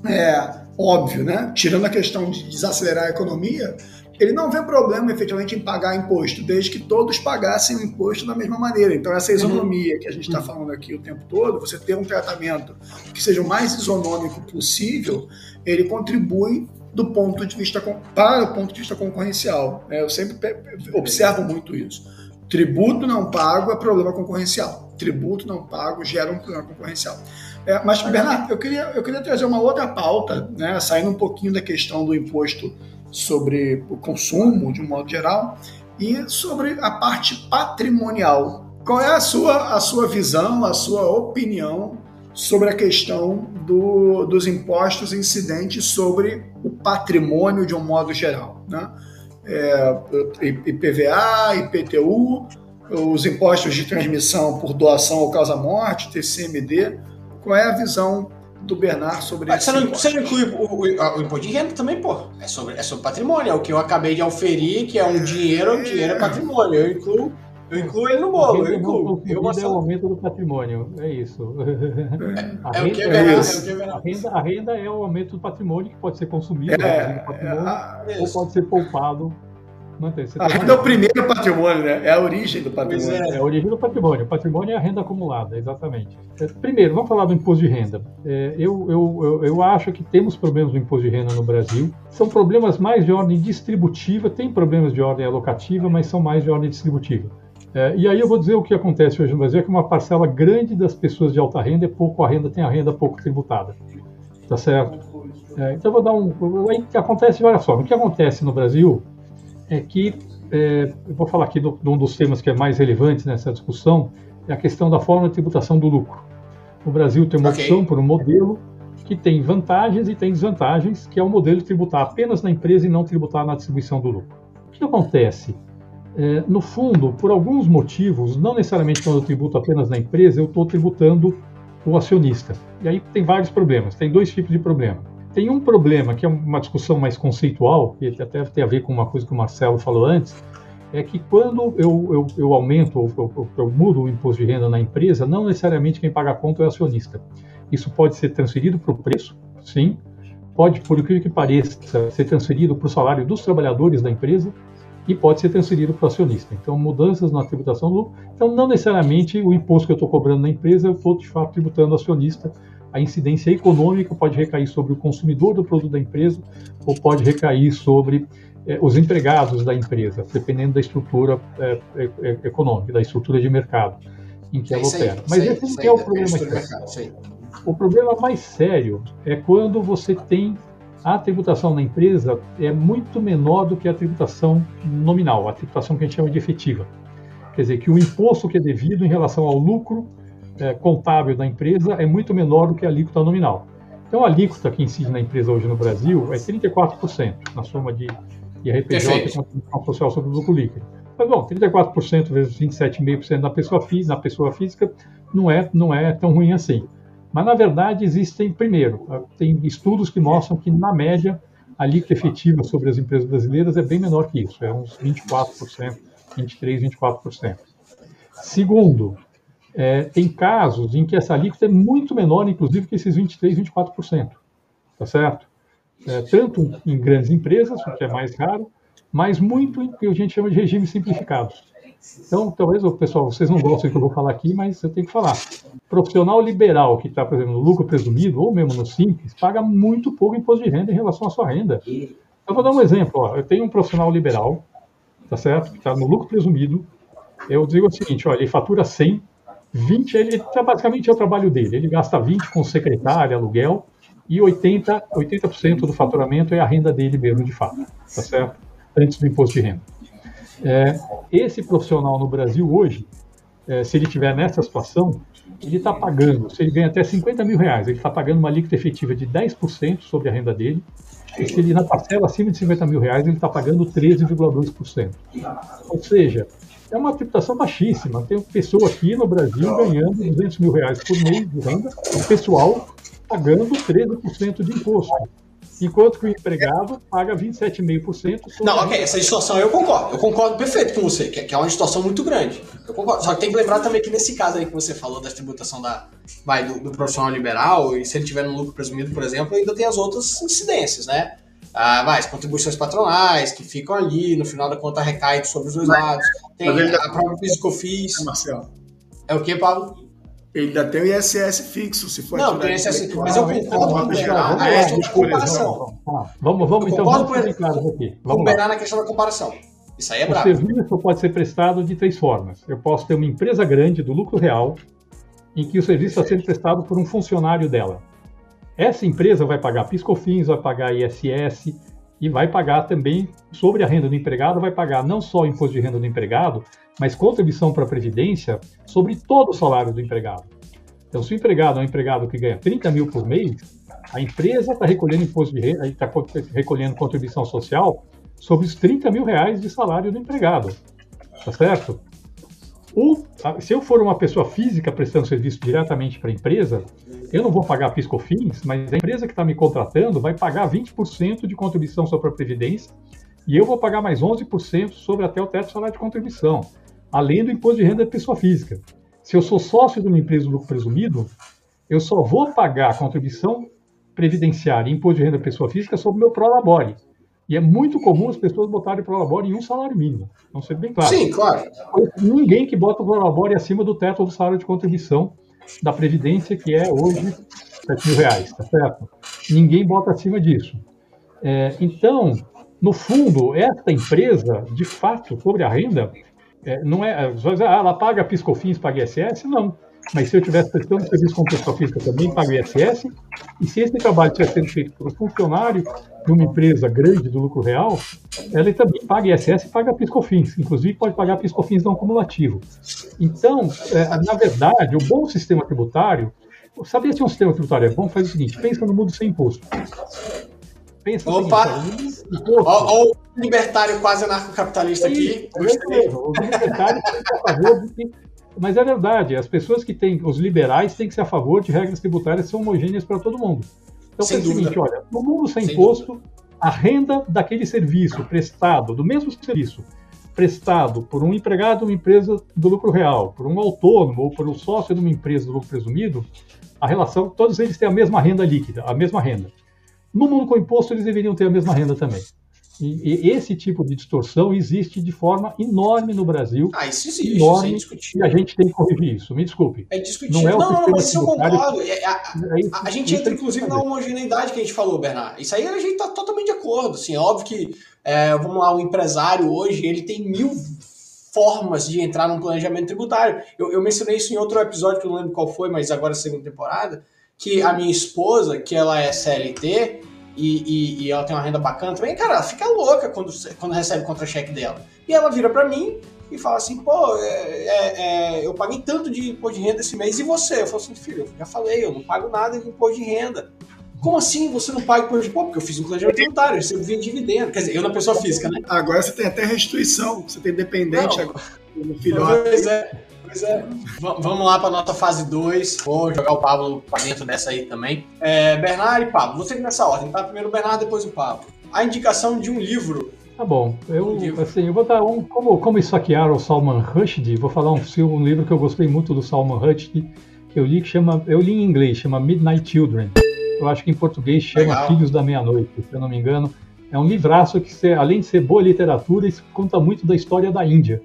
é óbvio, né? tirando a questão de desacelerar a economia, ele não vê problema efetivamente em pagar imposto, desde que todos pagassem o imposto da mesma maneira. Então, essa isonomia que a gente está uhum. falando aqui o tempo todo, você ter um tratamento que seja o mais isonômico possível, ele contribui do ponto de vista para o ponto de vista concorrencial. Né? Eu sempre observo muito isso. Tributo não pago é problema concorrencial. Tributo não pago gera um problema concorrencial. É, mas, Bernardo, eu queria, eu queria trazer uma outra pauta, né? saindo um pouquinho da questão do imposto sobre o consumo, de um modo geral, e sobre a parte patrimonial. Qual é a sua, a sua visão, a sua opinião sobre a questão do, dos impostos incidentes sobre o patrimônio de um modo geral? Né? É, IPVA, IPTU, os impostos de transmissão por doação ou causa-morte, TCMD. Qual é a visão do Bernard sobre Mas você não, você não inclui o, o, o, imposto de renda também, pô. É sobre, é sobre patrimônio. É o que eu acabei de auferir, que é um dinheiro, um dinheiro é patrimônio. Eu incluo. Eu incluo ele no bolo, eu incluo. Eu é o aumento do patrimônio, é isso. É, é, o que é, é, isso. é a, renda, a renda é o aumento do patrimônio que pode ser consumido é, é ou pode ser poupado Mantém. a renda é o primeiro patrimônio, né? É a origem do patrimônio. É, é, a origem do patrimônio. O patrimônio é a renda acumulada, exatamente. É, primeiro, vamos falar do imposto de renda. É, eu, eu, eu, eu, acho que temos problemas do imposto de renda no Brasil. São problemas mais de ordem distributiva, tem problemas de ordem alocativa, mas são mais de ordem distributiva. É, e aí eu vou dizer o que acontece hoje no Brasil, é que uma parcela grande das pessoas de alta renda é pouco a renda, tem a renda pouco tributada. Tá certo? É, então eu vou dar um. Aí acontece várias formas. O que acontece no Brasil é que, é, eu vou falar aqui de um dos temas que é mais relevante nessa discussão, é a questão da forma de tributação do lucro. O Brasil tem uma okay. opção por um modelo que tem vantagens e tem desvantagens, que é o modelo de tributar apenas na empresa e não tributar na distribuição do lucro. O que acontece? É, no fundo, por alguns motivos, não necessariamente quando eu tributo apenas na empresa, eu estou tributando o acionista. E aí tem vários problemas, tem dois tipos de problema. Tem um problema, que é uma discussão mais conceitual, que até tem a ver com uma coisa que o Marcelo falou antes, é que quando eu, eu, eu aumento ou eu, eu, mudo o imposto de renda na empresa, não necessariamente quem paga a conta é o acionista. Isso pode ser transferido para o preço, sim, pode, por incrível que pareça, ser transferido para o salário dos trabalhadores da empresa, e pode ser transferido para o acionista. Então, mudanças na tributação do lucro. Então, não necessariamente o imposto que eu estou cobrando na empresa, eu estou de fato tributando o acionista. A incidência econômica pode recair sobre o consumidor do produto da empresa ou pode recair sobre eh, os empregados da empresa, dependendo da estrutura eh, eh, econômica, da estrutura de mercado em que ela opera. Mas esse não é o problema aqui. O problema mais sério é quando você tem a tributação na empresa é muito menor do que a tributação nominal, a tributação que a gente chama de efetiva. Quer dizer, que o imposto que é devido em relação ao lucro é, contábil da empresa é muito menor do que a alíquota nominal. Então, a alíquota que incide na empresa hoje no Brasil é 34%, na soma de IRPJ e contribuição social sobre o lucro líquido. Mas, bom, 34% vezes 27,5% na pessoa, na pessoa física não é, não é tão ruim assim. Mas, na verdade, existem, primeiro, ah, tem estudos que mostram que, na média, a alíquota efetiva sobre as empresas brasileiras é bem menor que isso, é uns 24%, 23%, 24%. Segundo, é, tem casos em que essa alíquota é muito menor, inclusive, que esses 23%, 24%. Tá certo? É, tanto em grandes empresas, o que é mais raro, mas muito em que a gente chama de regimes simplificados. Então, talvez, pessoal, vocês não gostem do que eu vou falar aqui, mas eu tenho que falar. Profissional liberal que está, por exemplo, no lucro presumido, ou mesmo no Simples, paga muito pouco imposto de renda em relação à sua renda. Eu vou dar um exemplo. Ó. Eu tenho um profissional liberal, tá certo? Que está no lucro presumido. Eu digo o seguinte, olha, ele fatura 100, 20, ele tá, basicamente é o trabalho dele. Ele gasta 20 com secretária, aluguel, e 80, 80% do faturamento é a renda dele mesmo, de fato, tá certo? Antes do imposto de renda. É, esse profissional no Brasil hoje, é, se ele estiver nessa situação, ele está pagando, se ele ganha até 50 mil reais, ele está pagando uma alíquota efetiva de 10% sobre a renda dele, e se ele na parcela acima de 50 mil reais, ele está pagando 13,2%. Ou seja, é uma tributação baixíssima. Tem pessoa aqui no Brasil ganhando 200 mil reais por mês de renda, o pessoal pagando 13% de imposto enquanto que o empregado paga 27,5%. Não, ok, essa distorção eu concordo. Eu concordo perfeito com você, que é uma distorção muito grande. Eu concordo. Só que tem que lembrar também que nesse caso aí que você falou da tributação da, vai, do, do profissional liberal, e se ele tiver no lucro presumido, por exemplo, ainda tem as outras incidências, né? Ah, vai, as contribuições patronais que ficam ali, no final da conta recai sobre os dois lados. Tem a própria PIS Marcelo. É o que, Pablo? Ele ainda tem o ISS fixo, se for Não, tem ISS, mas eu concordo com geral na questão da comparação. Vamos, vamos, então, vamos aqui. Vamos combinar na questão da comparação. Isso aí é brabo. O serviço pode ser prestado de três formas. Eu posso ter uma empresa grande do lucro real, em que o serviço está sendo prestado por um funcionário dela. Essa empresa vai pagar PiscoFins, vai pagar ISS e vai pagar também sobre a renda do empregado, vai pagar não só o imposto de renda do empregado, mas contribuição para a Previdência sobre todo o salário do empregado. Então, se o empregado é um empregado que ganha 30 mil por mês, a empresa está recolhendo imposto de renda, está recolhendo contribuição social sobre os 30 mil reais de salário do empregado. Tá certo? Ou, se eu for uma pessoa física prestando serviço diretamente para a empresa, eu não vou pagar piscofins, mas a empresa que está me contratando vai pagar 20% de contribuição sobre a Previdência e eu vou pagar mais 11% sobre até o teto salário de contribuição além do imposto de renda da pessoa física. Se eu sou sócio de uma empresa do lucro presumido, eu só vou pagar contribuição previdenciária e imposto de renda da pessoa física sobre o meu prolabore. E é muito comum as pessoas botarem prolabore em um salário mínimo. Não ser bem claro. Sim, claro. Ninguém que bota o prolabore acima do teto do salário de contribuição da Previdência, que é hoje 7 mil reais, tá certo? Ninguém bota acima disso. É, então, no fundo, esta empresa, de fato, sobre a renda, é, não é, dizer, ah, ela paga piscofins, paga ISS? Não. Mas se eu tivesse prestando serviço com pessoa física também, pago ISS. E se esse trabalho tivesse sido feito por um funcionário de uma empresa grande do lucro real, ela também paga ISS e paga piscofins. Inclusive, pode pagar piscofins não cumulativo. Então, é, na verdade, o bom sistema tributário. Sabia que um sistema tributário é bom? Faz o seguinte: pensa no mundo sem imposto. Pensa Opa! Olha o libertário quase anarcocapitalista aqui. Os libertários a favor de que... Mas é verdade, as pessoas que têm, os liberais têm que ser a favor de regras tributárias que são homogêneas para todo mundo. Então é o seguinte, olha, no mundo sem, sem imposto, dúvida. a renda daquele serviço prestado, do mesmo serviço, prestado por um empregado de uma empresa do lucro real, por um autônomo ou por um sócio de uma empresa do lucro presumido, a relação, todos eles têm a mesma renda líquida, a mesma renda. No mundo com imposto, eles deveriam ter a mesma renda também. E, e, esse tipo de distorção existe de forma enorme no Brasil. Ah, isso existe, enorme, isso é. E a gente tem que corrigir isso, me desculpe. É discutível. Não, é não, não, mas isso eu concordo. É, a, a, a, a gente entra, inclusive, na homogeneidade que a gente falou, Bernardo. Isso aí a gente está totalmente de acordo. Assim, é óbvio que, é, vamos lá, o empresário hoje, ele tem mil formas de entrar num planejamento tributário. Eu, eu mencionei isso em outro episódio, que eu não lembro qual foi, mas agora é segunda temporada, que a minha esposa, que ela é CLT, e, e, e, ela tem uma renda bacana também, cara, ela fica louca quando, quando recebe o contra-cheque dela. E ela vira para mim e fala assim, pô, é, é, é, eu paguei tanto de imposto de renda esse mês e você? Eu falo assim, filho, eu já falei, eu não pago nada de imposto de renda. Como assim você não paga imposto de renda? Porque eu fiz um planejamento tributário, eu recebo via dividendo. Quer dizer, eu na pessoa física, né? Agora você tem até restituição, você tem dependente não, agora no filhote. Pois é. Pois é. vamos lá para a nossa fase 2. Vou jogar o Pablo para dentro dessa aí também. É, Bernardo e Pablo, você nessa ordem, tá? Primeiro o Bernardo, depois o Pablo. A indicação de um livro. Tá bom. Eu, um assim, eu vou dar um. Como, como esfaquear o Salman Rushdie, vou falar um, um livro que eu gostei muito do Salman Rushdie, que eu li, que chama. Eu li em inglês, chama Midnight Children. Eu acho que em português chama Legal. Filhos da Meia-Noite, se eu não me engano. É um livraço que, além de ser boa literatura, conta muito da história da Índia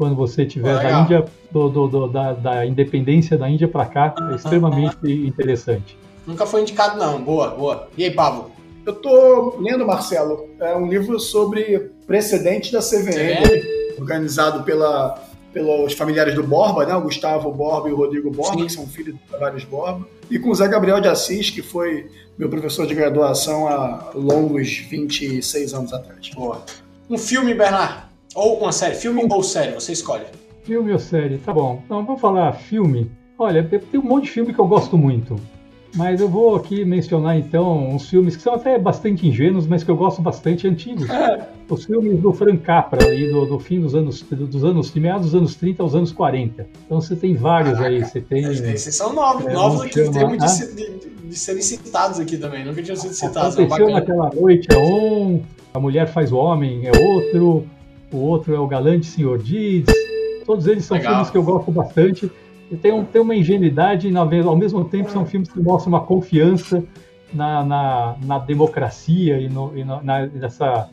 quando você tiver da Índia, do, do, do, da, da, independência da Índia para cá, é extremamente interessante. Nunca foi indicado, não. Boa, boa. E aí, Pablo? Eu tô lendo, Marcelo, é um livro sobre precedentes da CVM, CVM? organizado pela, pelos familiares do Borba, né? O Gustavo Borba e o Rodrigo Borba, Sim. que são filhos de Tavares Borba, e com o Zé Gabriel de Assis, que foi meu professor de graduação há longos 26 anos atrás. Boa. Um filme, Bernardo? Ou uma série, filme ou série, você escolhe. Filme ou série, tá bom. Então vamos falar filme. Olha, tem um monte de filme que eu gosto muito. Mas eu vou aqui mencionar então uns filmes que são até bastante ingênuos, mas que eu gosto bastante antigos. É. Os filmes do Frank Capra, ali do, do, fim dos anos, dos anos, de meados dos anos 30 aos anos 40. Então você tem vários Caraca. aí. Você tem. Esses são novos, é, novos aqui, chama, termos de, de, de, serem citados aqui também. Nunca tinham sido citados. Aconteceu naquela noite é um, a mulher faz o homem é outro o outro é o Galante Senhor Diz. Todos eles são Legal. filmes que eu gosto bastante. E tem, um, tem uma ingenuidade e, ao mesmo tempo, são filmes que mostram uma confiança na, na, na democracia e, no, e na, nessa,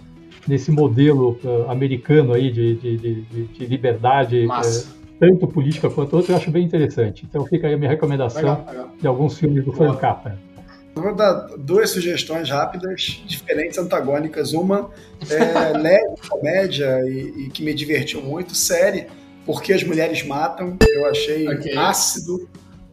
nesse modelo uh, americano aí de, de, de, de liberdade, uh, tanto política quanto outro, eu acho bem interessante. Então fica aí a minha recomendação legal, legal. de alguns filmes do Frank Capra. Vou dar duas sugestões rápidas, diferentes, antagônicas. Uma é leve, comédia e, e, que me divertiu muito, série, Porque as Mulheres Matam. Eu achei okay. ácido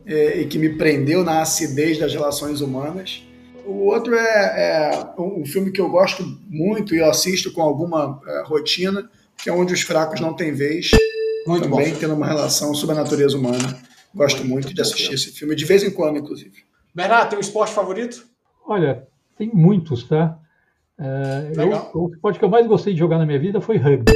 é, e que me prendeu na acidez das relações humanas. O outro é, é, um filme que eu gosto muito e eu assisto com alguma é, rotina, que é Onde os Fracos Não Têm Vez. Muito também bom. tendo uma relação sobre a natureza humana. Gosto muito de assistir esse filme, de vez em quando, inclusive. Bernardo, tem um esporte favorito? Olha, tem muitos, tá? É, eu, o esporte que eu mais gostei de jogar na minha vida foi rugby.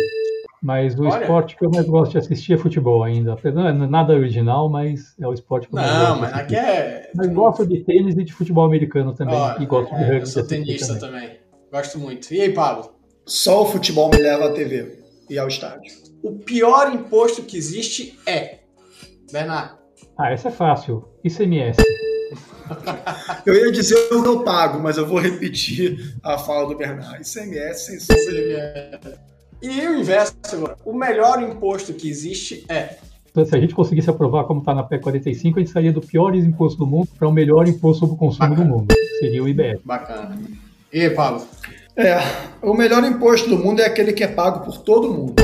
Mas o Olha. esporte que eu mais gosto de assistir é futebol ainda. Não é nada original, mas é o esporte que eu mais não, gosto. Não, mas aqui é. Mas gosto de tênis e de futebol americano também. Olha, e gosto é, de rugby. Eu sou tenista também. também. Gosto muito. E aí, Pablo? Só o futebol me leva à TV e ao estádio. O pior imposto que existe é. Bernardo. Ah, essa é fácil. ICMS. Eu ia dizer o que eu pago, mas eu vou repetir a fala do Bernardo. ICMS, sem sombra E o inverso agora. O melhor imposto que existe é. Então, se a gente conseguisse aprovar como está na PEC 45, a gente sairia do pior imposto do mundo para o melhor imposto sobre o consumo Bacana. do mundo. Seria o IBS. Bacana. E aí, Pablo? É, o melhor imposto do mundo é aquele que é pago por todo mundo.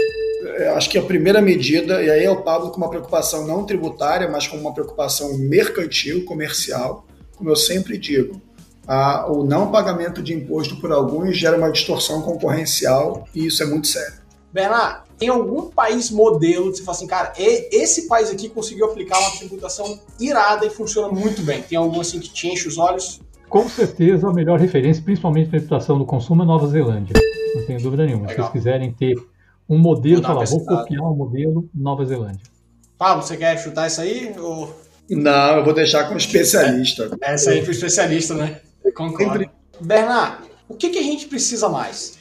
É, acho que a primeira medida, e aí é o Pablo com uma preocupação não tributária, mas com uma preocupação mercantil, comercial, como eu sempre digo, a, o não pagamento de imposto por alguns gera uma distorção concorrencial e isso é muito sério. Bernardo, tem algum país modelo que você fala assim, cara, esse país aqui conseguiu aplicar uma tributação irada e funciona muito bem? Tem algum assim que te enche os olhos? Com certeza a melhor referência, principalmente na tributação do consumo, é Nova Zelândia. Não tenho dúvida nenhuma. Legal. Se vocês quiserem ter um modelo, falar, vou copiar um modelo Nova Zelândia. Pablo, você quer chutar isso aí? Ou... Não, eu vou deixar com o especialista. Essa aí para o especialista, né? Concordo. Bernardo, o que, que a gente precisa mais?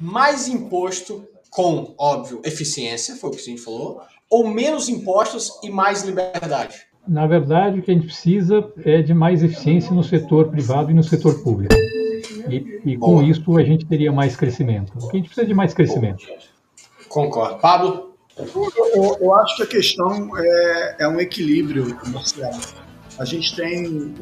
Mais imposto com, óbvio, eficiência, foi o que a gente falou, ou menos impostos e mais liberdade? Na verdade, o que a gente precisa é de mais eficiência no setor privado e no setor público. E, e com isso a gente teria mais crescimento. a gente precisa de mais crescimento. Concordo. Pablo? Eu, eu, acho que a questão é, é um equilíbrio, Marcelo. A gente tem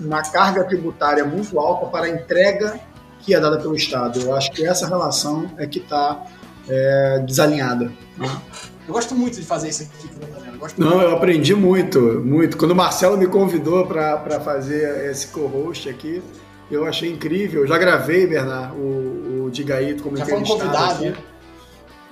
uma carga tributária muito alta para a entrega que é dada pelo Estado. Eu acho que essa relação é que está é, desalinhada. Né? Eu gosto muito de fazer isso aqui que eu. Eu Não, eu aprendi muito, muito. Quando o Marcelo me convidou para fazer esse co-host aqui, eu achei incrível. Eu já gravei, Bernard, o, o Digaíto como já entrevistado. Já foi um convidado, aqui. né?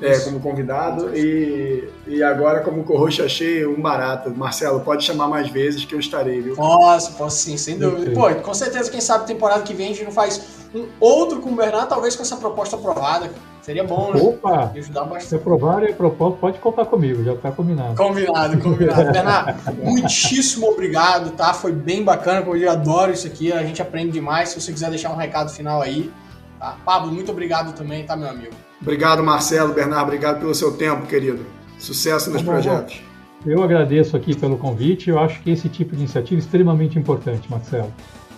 É, como convidado. E, e agora, como co-host, achei um barato. Marcelo, pode chamar mais vezes que eu estarei, viu? Posso, posso sim, sem dúvida. Pô, com certeza, quem sabe temporada que vem a gente não faz um outro com o Bernardo, talvez com essa proposta aprovada. Seria bom, né? Opa! Me ajudar bastante. Se aprovar a proposta, pode contar comigo, já está combinado. Combinado, combinado. Bernardo, muitíssimo obrigado, tá? Foi bem bacana, porque eu adoro isso aqui, a gente aprende demais. Se você quiser deixar um recado final aí, tá? Pablo, muito obrigado também, tá, meu amigo? Obrigado, Marcelo, Bernardo, obrigado pelo seu tempo, querido. Sucesso nos tá projetos. Eu agradeço aqui pelo convite. Eu acho que esse tipo de iniciativa é extremamente importante, Marcelo.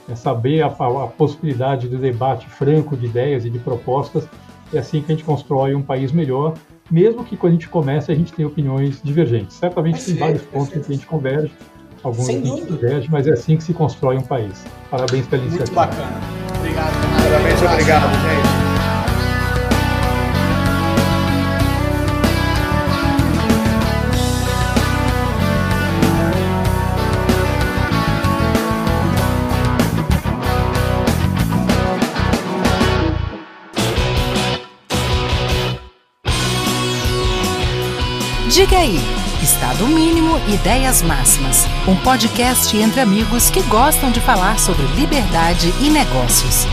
É saber a, a possibilidade do debate franco de ideias e de propostas é assim que a gente constrói um país melhor, mesmo que quando a gente comece a gente tenha opiniões divergentes. Certamente tem vários pontos em que a gente converge, alguns Sem a gente diverge, mas é assim que se constrói um país. Parabéns pela iniciativa. Muito bacana. Obrigado. Parabéns, obrigado, gente. Diga aí, Estado Mínimo Ideias Máximas, um podcast entre amigos que gostam de falar sobre liberdade e negócios.